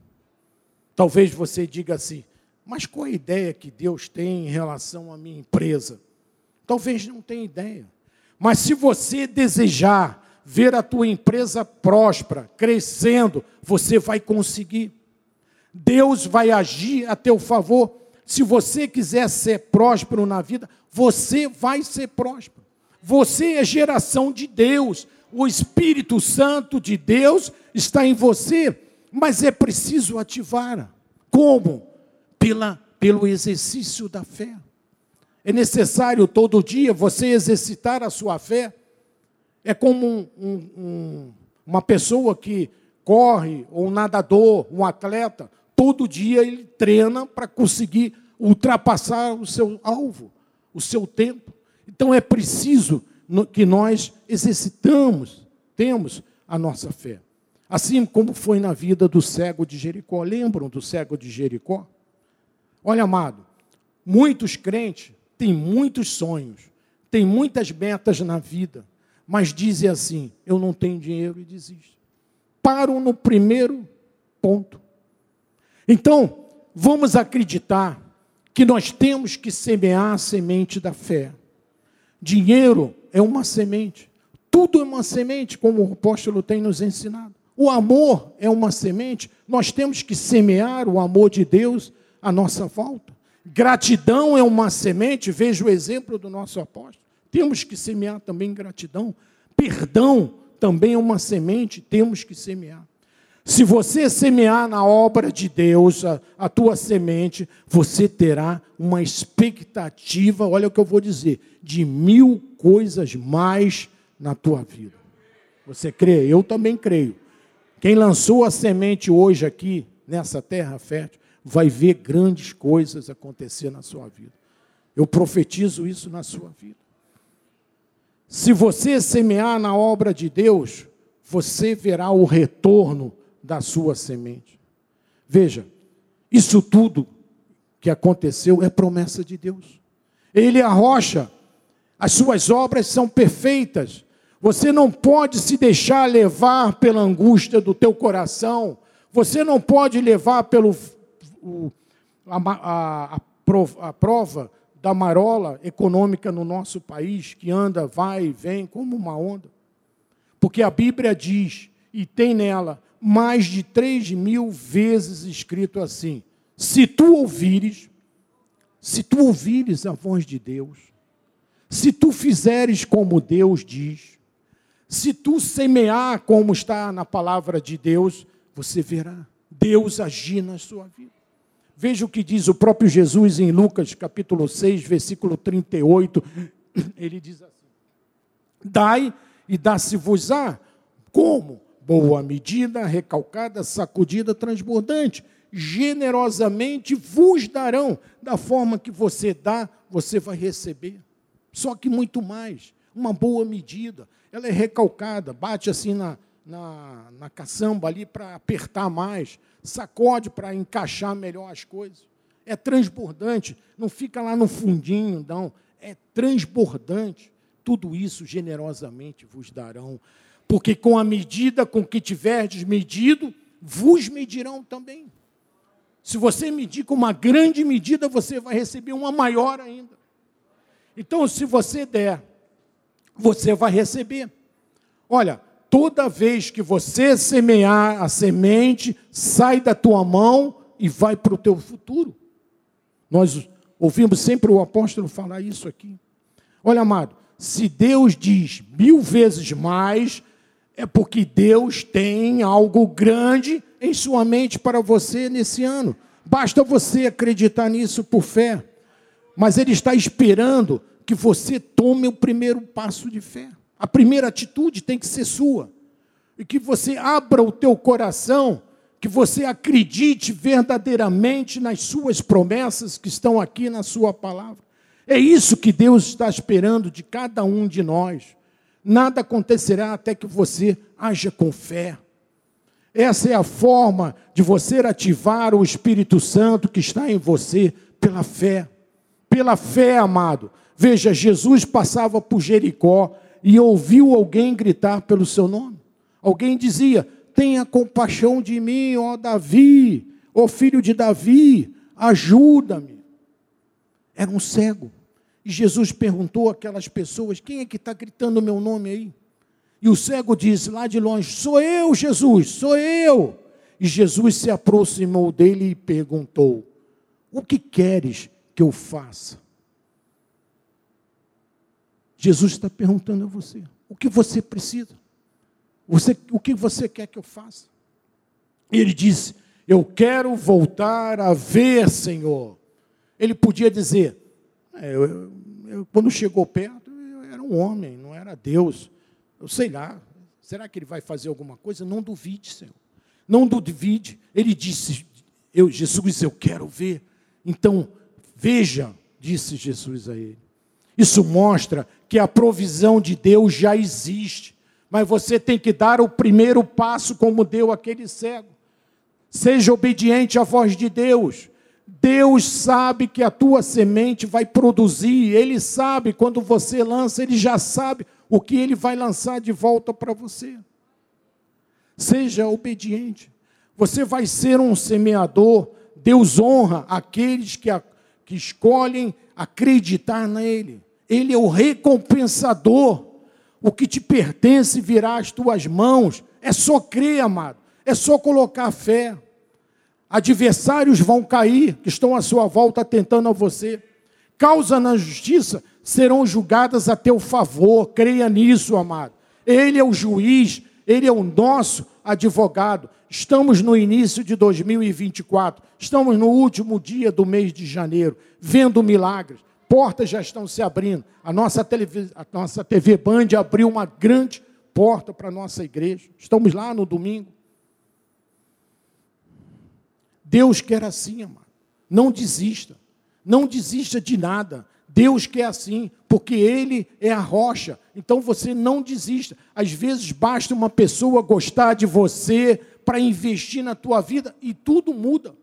Speaker 1: Talvez você diga assim, mas qual a ideia que Deus tem em relação à minha empresa? Talvez não tenha ideia. Mas se você desejar ver a tua empresa próspera, crescendo, você vai conseguir. Deus vai agir a teu favor. Se você quiser ser próspero na vida, você vai ser próspero. Você é geração de Deus. O Espírito Santo de Deus está em você, mas é preciso ativar. Como? Pela, pelo exercício da fé. É necessário todo dia você exercitar a sua fé. É como um, um, uma pessoa que corre, ou um nadador, um atleta, todo dia ele treina para conseguir ultrapassar o seu alvo, o seu tempo. Então é preciso que nós exercitamos, temos a nossa fé. Assim como foi na vida do cego de Jericó. Lembram do cego de Jericó? Olha, amado, muitos crentes têm muitos sonhos, têm muitas metas na vida, mas dizem assim: eu não tenho dinheiro e desistem. Param no primeiro ponto. Então, vamos acreditar que nós temos que semear a semente da fé. Dinheiro é uma semente, tudo é uma semente, como o apóstolo tem nos ensinado. O amor é uma semente, nós temos que semear o amor de Deus à nossa volta. Gratidão é uma semente, veja o exemplo do nosso apóstolo. Temos que semear também gratidão. Perdão também é uma semente, temos que semear. Se você semear na obra de Deus a, a, tua semente, você terá uma expectativa, olha o que eu vou dizer, de mil coisas mais na tua vida. Você crê? Eu também creio. Quem lançou a semente hoje aqui, nessa terra fértil, vai ver grandes coisas acontecer na sua vida. Eu profetizo isso na sua vida. Se você semear na obra de Deus, você verá o retorno da sua semente. Veja, isso tudo que aconteceu é promessa de Deus. Ele é a rocha, as suas obras são perfeitas. Você não pode se deixar levar pela angústia do teu coração. Você não pode levar pelo o, a, a, a, prova, da marola econômica no nosso país, que anda, vai e vem como uma onda. Porque a Bíblia diz, e tem nela mais de três mil vezes escrito assim: se tu ouvires, se tu ouvires a voz de Deus, se tu fizeres como Deus diz, se tu semear como está na palavra de Deus, você verá Deus agir na sua vida. Veja o que diz o próprio Jesus em Lucas capítulo 6, versículo 38. Ele diz assim: Dai e dá-se-vos-á. Como? boa medida, recalcada, sacudida, transbordante. Generosamente vos darão. Da forma que você dá, você vai receber. Só que muito mais. Uma boa medida. Ela é recalcada, bate assim na, na, na caçamba ali para apertar mais, sacode para encaixar melhor as coisas. É transbordante, não fica lá no fundinho, não. É transbordante. Tudo isso generosamente vos darão porque com a medida com que tiverdes medido, vos medirão também. Se você medir com uma grande medida, você vai receber uma maior ainda. Então, se você der, você vai receber. Olha, toda vez que você semear a semente, sai da tua mão e vai para o teu futuro. Nós ouvimos sempre o apóstolo falar isso aqui. Olha, amado, se Deus diz mil vezes mais, é porque Deus tem algo grande em sua mente para você nesse ano. Basta você acreditar nisso por fé. Mas Ele está esperando que você tome o primeiro passo de fé. A primeira atitude tem que ser sua. E que você abra o teu coração, que você acredite verdadeiramente nas suas promessas que estão aqui na sua palavra. É isso que Deus está esperando de cada um de nós nada acontecerá até que você haja com fé. Essa é a forma de você ativar o Espírito Santo que está em você pela fé. Pela fé, amado. Veja, Jesus passava por Jericó e ouviu alguém gritar pelo seu nome. Alguém dizia: Tenha compaixão de mim, ó Davi, ó filho de Davi, ajuda-me. Era um cego. E Jesus perguntou àquelas pessoas: quem é que está gritando o meu nome aí? E o cego disse lá de longe: Sou eu, Jesus, sou eu. E Jesus se aproximou dele e perguntou: O que queres que eu faça? Jesus está perguntando a você: O que você precisa? Você, o que você quer que eu faça? Ele disse: Eu quero voltar a ver, Senhor. Ele podia dizer: é, eu, eu, quando chegou perto, eu era um homem, não era Deus. Eu sei lá, será que ele vai fazer alguma coisa? Não duvide, Senhor. Não duvide. Ele disse, Eu, Jesus, eu quero ver. Então, veja, disse Jesus a ele. Isso mostra que a provisão de Deus já existe, mas você tem que dar o primeiro passo, como deu aquele cego. Seja obediente à voz de Deus. Deus sabe que a tua semente vai produzir, Ele sabe, quando você lança, Ele já sabe o que Ele vai lançar de volta para você. Seja obediente. Você vai ser um semeador. Deus honra aqueles que, a, que escolhem acreditar nele. Ele é o recompensador. O que te pertence virá às tuas mãos. É só crer, amado. É só colocar fé. Adversários vão cair, que estão à sua volta tentando a você. Causa na justiça serão julgadas a teu favor. Creia nisso, amado. Ele é o juiz, ele é o nosso advogado. Estamos no início de 2024. Estamos no último dia do mês de janeiro, vendo milagres. Portas já estão se abrindo. A nossa, TV, a nossa TV Band abriu uma grande porta para a nossa igreja. Estamos lá no domingo. Deus quer assim, amado. Não desista. Não desista de nada. Deus quer assim, porque Ele é a rocha. Então você não desista. Às vezes basta uma pessoa gostar de você para investir na tua vida e tudo muda.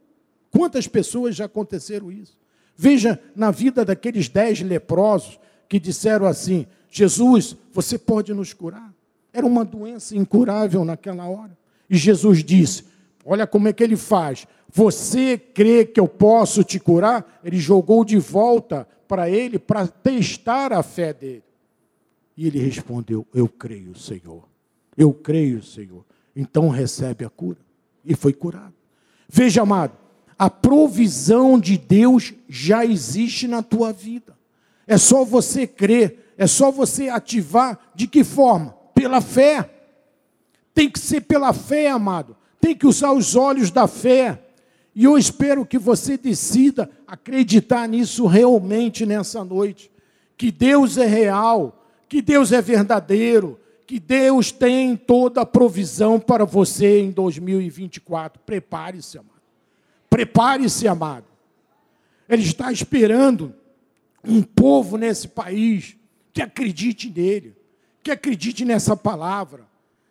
Speaker 1: Quantas pessoas já aconteceram isso? Veja na vida daqueles dez leprosos que disseram assim: Jesus, você pode nos curar. Era uma doença incurável naquela hora. E Jesus disse: Olha como é que ele faz. Você crê que eu posso te curar? Ele jogou de volta para ele para testar a fé dele. E ele respondeu: Eu creio, Senhor. Eu creio, Senhor. Então recebe a cura. E foi curado. Veja, amado, a provisão de Deus já existe na tua vida. É só você crer, é só você ativar. De que forma? Pela fé. Tem que ser pela fé, amado. Tem que usar os olhos da fé. E eu espero que você decida acreditar nisso realmente nessa noite. Que Deus é real, que Deus é verdadeiro, que Deus tem toda a provisão para você em 2024. Prepare-se, amado. Prepare-se, amado. Ele está esperando um povo nesse país que acredite nele, que acredite nessa palavra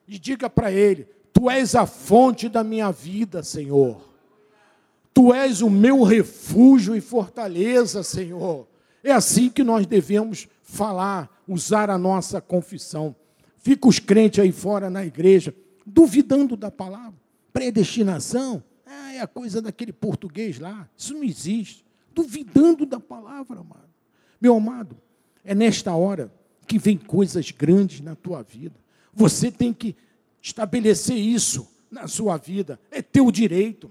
Speaker 1: e diga para ele: Tu és a fonte da minha vida, Senhor. Tu és o meu refúgio e fortaleza, Senhor. É assim que nós devemos falar, usar a nossa confissão. Fica os crentes aí fora na igreja, duvidando da palavra. Predestinação, ah, é a coisa daquele português lá. Isso não existe. Duvidando da palavra, amado. Meu amado, é nesta hora que vem coisas grandes na tua vida. Você tem que estabelecer isso na sua vida. É teu direito.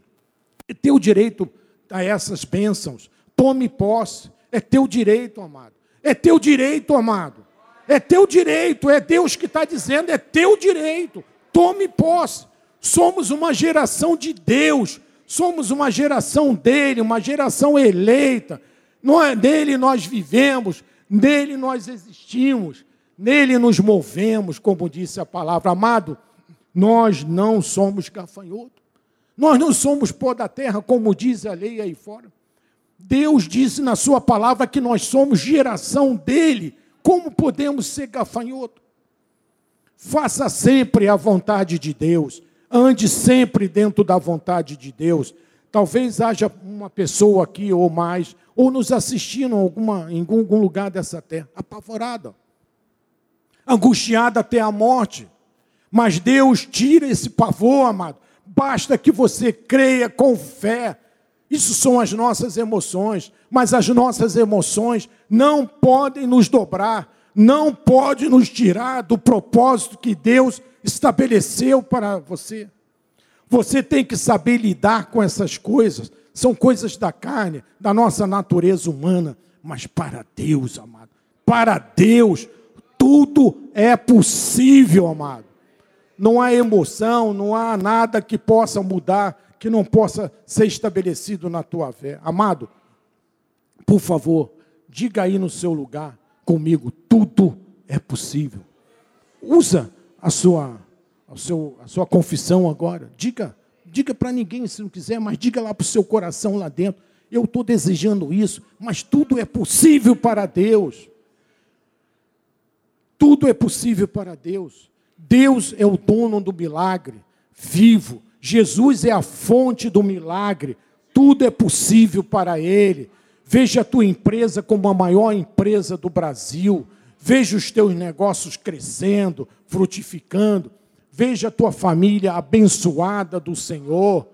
Speaker 1: É teu direito a essas bênçãos. Tome posse. É teu direito, amado. É teu direito, amado. É teu direito. É Deus que está dizendo. É teu direito. Tome posse. Somos uma geração de Deus. Somos uma geração dele, uma geração eleita. Nós, nele nós vivemos, nele nós existimos, nele nos movemos, como disse a palavra. Amado, nós não somos gafanhoto. Nós não somos pó da terra, como diz a lei aí fora. Deus disse na sua palavra que nós somos geração dele. Como podemos ser gafanhoto? Faça sempre a vontade de Deus. Ande sempre dentro da vontade de Deus. Talvez haja uma pessoa aqui ou mais, ou nos assistindo alguma, em algum lugar dessa terra, apavorada, angustiada até a morte. Mas Deus tira esse pavor, amado, Basta que você creia com fé. Isso são as nossas emoções, mas as nossas emoções não podem nos dobrar, não pode nos tirar do propósito que Deus estabeleceu para você. Você tem que saber lidar com essas coisas. São coisas da carne, da nossa natureza humana, mas para Deus, amado, para Deus, tudo é possível, amado não há emoção, não há nada que possa mudar, que não possa ser estabelecido na tua fé. Amado, por favor, diga aí no seu lugar comigo: tudo é possível. Usa a sua, a, seu, a sua confissão agora. Diga, Diga para ninguém se não quiser, mas diga lá para o seu coração lá dentro. Eu estou desejando isso, mas tudo é possível para Deus. Tudo é possível para Deus. Deus é o dono do milagre, vivo. Jesus é a fonte do milagre. Tudo é possível para Ele. Veja a tua empresa como a maior empresa do Brasil. Veja os teus negócios crescendo, frutificando. Veja a tua família abençoada do Senhor.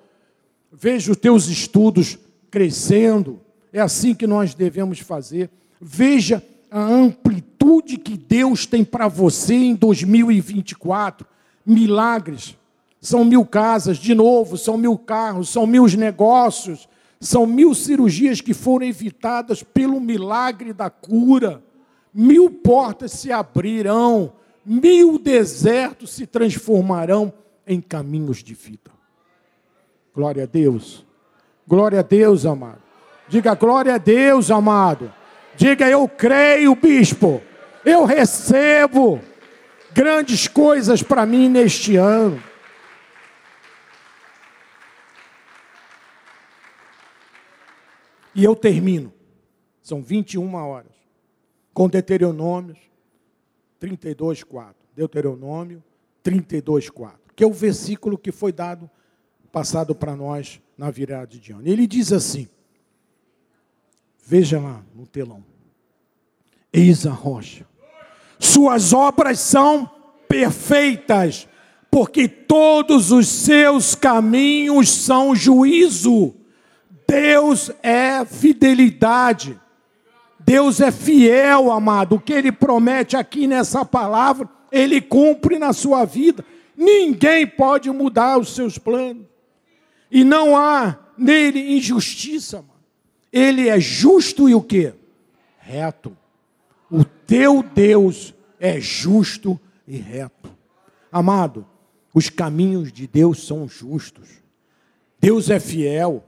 Speaker 1: Veja os teus estudos crescendo. É assim que nós devemos fazer. Veja a amplitude que Deus tem para você em 2024. Milagres. São mil casas, de novo, são mil carros, são mil negócios, são mil cirurgias que foram evitadas pelo milagre da cura. Mil portas se abrirão, mil desertos se transformarão em caminhos de vida. Glória a Deus. Glória a Deus, amado. Diga glória a Deus, amado. Diga eu creio, bispo. Eu recebo grandes coisas para mim neste ano. E eu termino. São 21 horas. Com Deuteronômios 32, 4. Deuteronômio 32, 4. Que é o versículo que foi dado, passado para nós na virada de ano. Ele diz assim: Veja lá no telão. Eis a rocha. Suas obras são perfeitas, porque todos os seus caminhos são juízo. Deus é fidelidade. Deus é fiel, amado. O que ele promete aqui nessa palavra, ele cumpre na sua vida. Ninguém pode mudar os seus planos. E não há nele injustiça, mano. Ele é justo e o quê? Reto. O teu Deus é justo e reto. Amado, os caminhos de Deus são justos. Deus é fiel.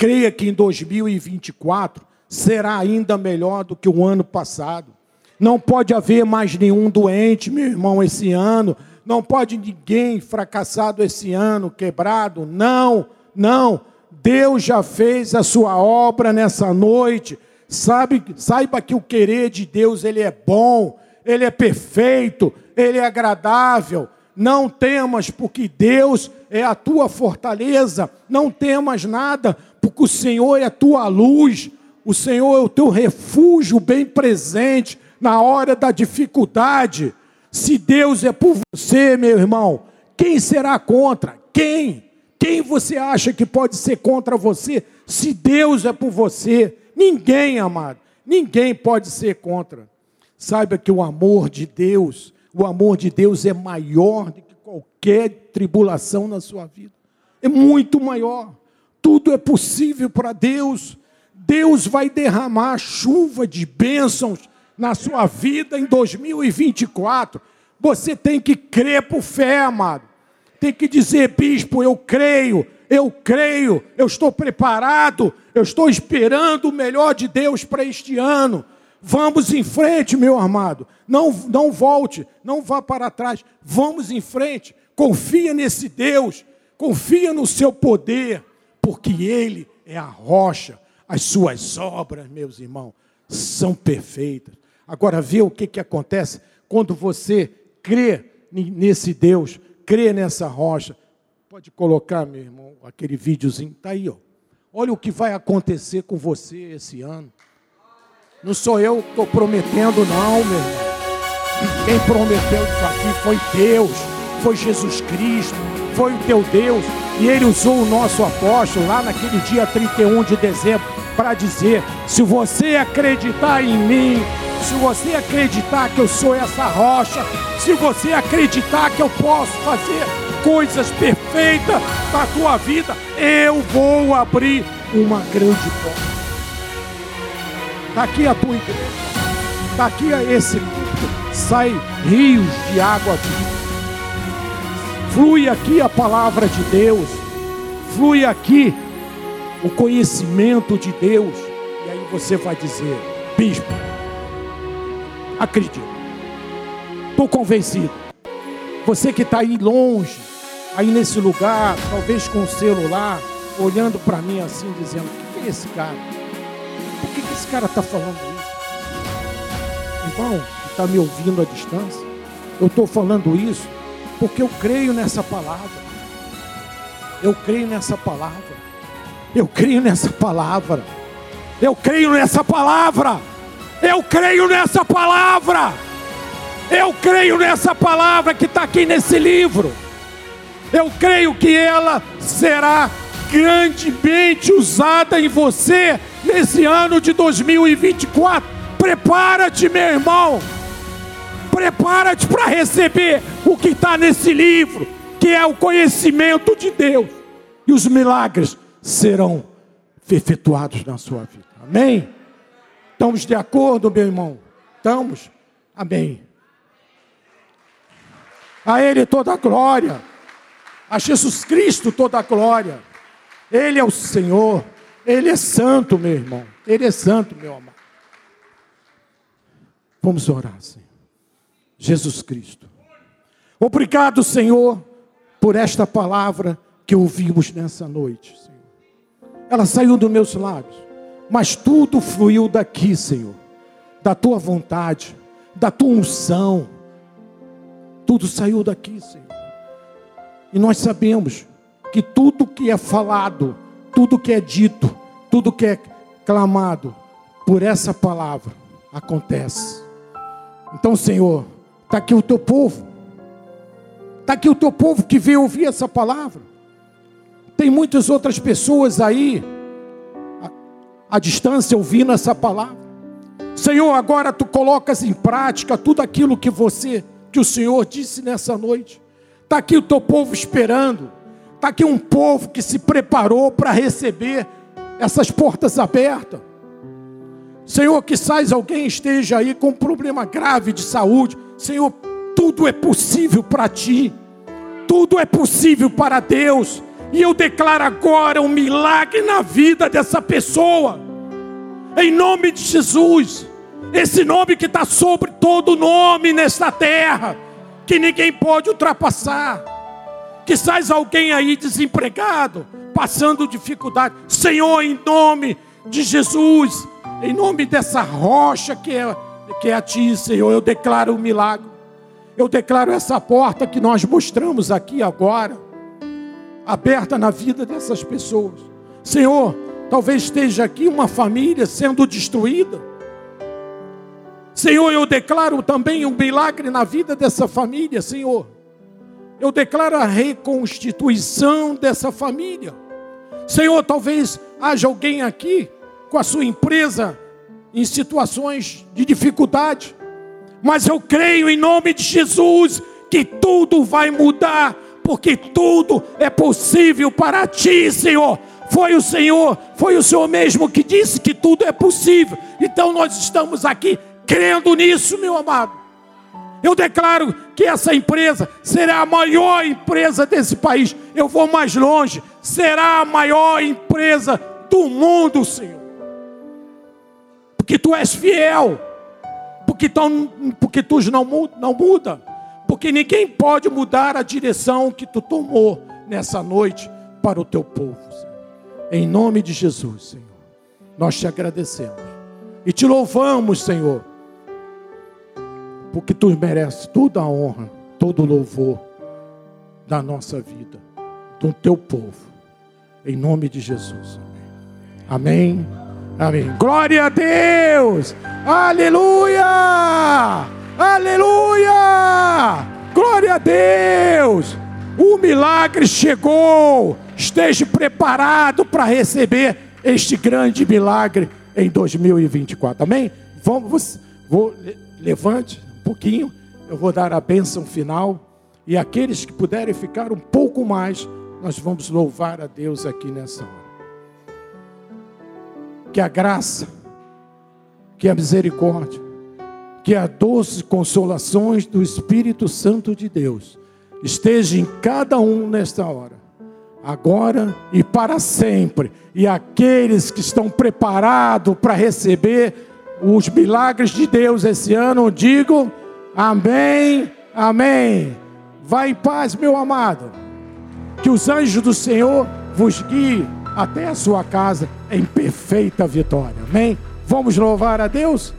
Speaker 1: Creia que em 2024 será ainda melhor do que o ano passado. Não pode haver mais nenhum doente, meu irmão, esse ano. Não pode ninguém fracassado esse ano, quebrado. Não, não. Deus já fez a sua obra nessa noite. Sabe, saiba que o querer de Deus ele é bom, ele é perfeito, ele é agradável. Não temas, porque Deus é a tua fortaleza. Não temas nada, porque o Senhor é a tua luz. O Senhor é o teu refúgio bem presente na hora da dificuldade. Se Deus é por você, meu irmão, quem será contra? Quem? Quem você acha que pode ser contra você? Se Deus é por você, ninguém, amado, ninguém pode ser contra. Saiba que o amor de Deus, o amor de Deus é maior do que qualquer tribulação na sua vida. É muito maior. Tudo é possível para Deus. Deus vai derramar chuva de bênçãos na sua vida em 2024. Você tem que crer por fé, amado tem que dizer, bispo, eu creio, eu creio, eu estou preparado, eu estou esperando o melhor de Deus para este ano. Vamos em frente, meu amado. Não, não volte, não vá para trás. Vamos em frente. Confia nesse Deus, confia no seu poder, porque Ele é a rocha. As suas obras, meus irmãos, são perfeitas. Agora, vê o que, que acontece quando você crê nesse Deus crê nessa rocha. Pode colocar, meu irmão, aquele videozinho. Está aí, ó. Olha o que vai acontecer com você esse ano. Não sou eu que estou prometendo, não, meu irmão. Quem prometeu isso aqui foi Deus, foi Jesus Cristo, foi o teu Deus. E ele usou o nosso apóstolo lá naquele dia 31 de dezembro para dizer: se você acreditar em mim, se você acreditar que eu sou essa rocha, se você acreditar que eu posso fazer coisas perfeitas na tua vida, eu vou abrir uma grande porta. Está aqui a tua igreja, está aqui esse culto, sai rios de água viva. Flui aqui a palavra de Deus, flui aqui o conhecimento de Deus. E aí você vai dizer, bispo, acredito, estou convencido. Você que está aí longe, aí nesse lugar, talvez com o celular, olhando para mim assim, dizendo: quem é esse cara? Esse cara está falando isso? Irmão, que está me ouvindo à distância, eu estou falando isso porque eu creio nessa palavra. Eu creio nessa palavra. Eu creio nessa palavra. Eu creio nessa palavra. Eu creio nessa palavra. Eu creio nessa palavra que está aqui nesse livro. Eu creio que ela será grandemente usada em você nesse ano de 2024. Prepara-te, meu irmão. Prepara-te para receber o que está nesse livro, que é o conhecimento de Deus. E os milagres serão efetuados na sua vida. Amém? Estamos de acordo, meu irmão? Estamos? Amém. A Ele toda a glória. A Jesus Cristo toda a glória. Ele é o Senhor. Ele é santo, meu irmão. Ele é santo, meu amado. Vamos orar, Senhor. Jesus Cristo. Obrigado, Senhor, por esta palavra que ouvimos nessa noite, Senhor. Ela saiu dos meus lábios, mas tudo fluiu daqui, Senhor, da tua vontade, da tua unção. Tudo saiu daqui, Senhor. E nós sabemos que tudo que é falado, tudo que é dito, tudo que é clamado por essa palavra acontece. Então, Senhor, está aqui o teu povo, está aqui o teu povo que veio ouvir essa palavra. Tem muitas outras pessoas aí, à distância, ouvindo essa palavra. Senhor, agora tu colocas em prática tudo aquilo que você, que o Senhor disse nessa noite. Está aqui o teu povo esperando. Está aqui um povo que se preparou para receber essas portas abertas. Senhor, que sais alguém esteja aí com um problema grave de saúde. Senhor, tudo é possível para ti. Tudo é possível para Deus. E eu declaro agora um milagre na vida dessa pessoa. Em nome de Jesus. Esse nome que está sobre todo nome nesta terra. Que ninguém pode ultrapassar. Sais alguém aí desempregado, passando dificuldade. Senhor, em nome de Jesus. Em nome dessa rocha que é, que é a Ti, Senhor. Eu declaro o um milagre. Eu declaro essa porta que nós mostramos aqui agora aberta na vida dessas pessoas. Senhor, talvez esteja aqui uma família sendo destruída. Senhor, eu declaro também um milagre na vida dessa família, Senhor. Eu declaro a reconstituição dessa família. Senhor, talvez haja alguém aqui com a sua empresa em situações de dificuldade, mas eu creio em nome de Jesus que tudo vai mudar porque tudo é possível para ti, Senhor. Foi o Senhor, foi o Senhor mesmo que disse que tudo é possível. Então nós estamos aqui crendo nisso, meu amado. Eu declaro que essa empresa será a maior empresa desse país. Eu vou mais longe, será a maior empresa do mundo, Senhor. Porque tu és fiel, porque tu, porque tu não, não muda porque ninguém pode mudar a direção que tu tomou nessa noite para o teu povo. Senhor. Em nome de Jesus, Senhor, nós te agradecemos e te louvamos, Senhor, porque tu mereces toda a honra, todo o louvor da nossa vida, do teu povo. Em nome de Jesus. Amém. Amém. Glória a Deus. Aleluia. Aleluia! Glória a Deus! O milagre chegou. Esteja preparado para receber este grande milagre em 2024. Amém? Vamos, vou, levante pouquinho. Eu vou dar a bênção final. E aqueles que puderem ficar um pouco mais, nós vamos louvar a Deus aqui nessa hora. Que a graça, que a misericórdia, que a doce consolações do Espírito Santo de Deus esteja em cada um nesta hora, agora e para sempre. E aqueles que estão preparados para receber os milagres de Deus esse ano, digo amém, amém. Vai em paz, meu amado. Que os anjos do Senhor vos guiem até a sua casa em perfeita vitória. Amém? Vamos louvar a Deus?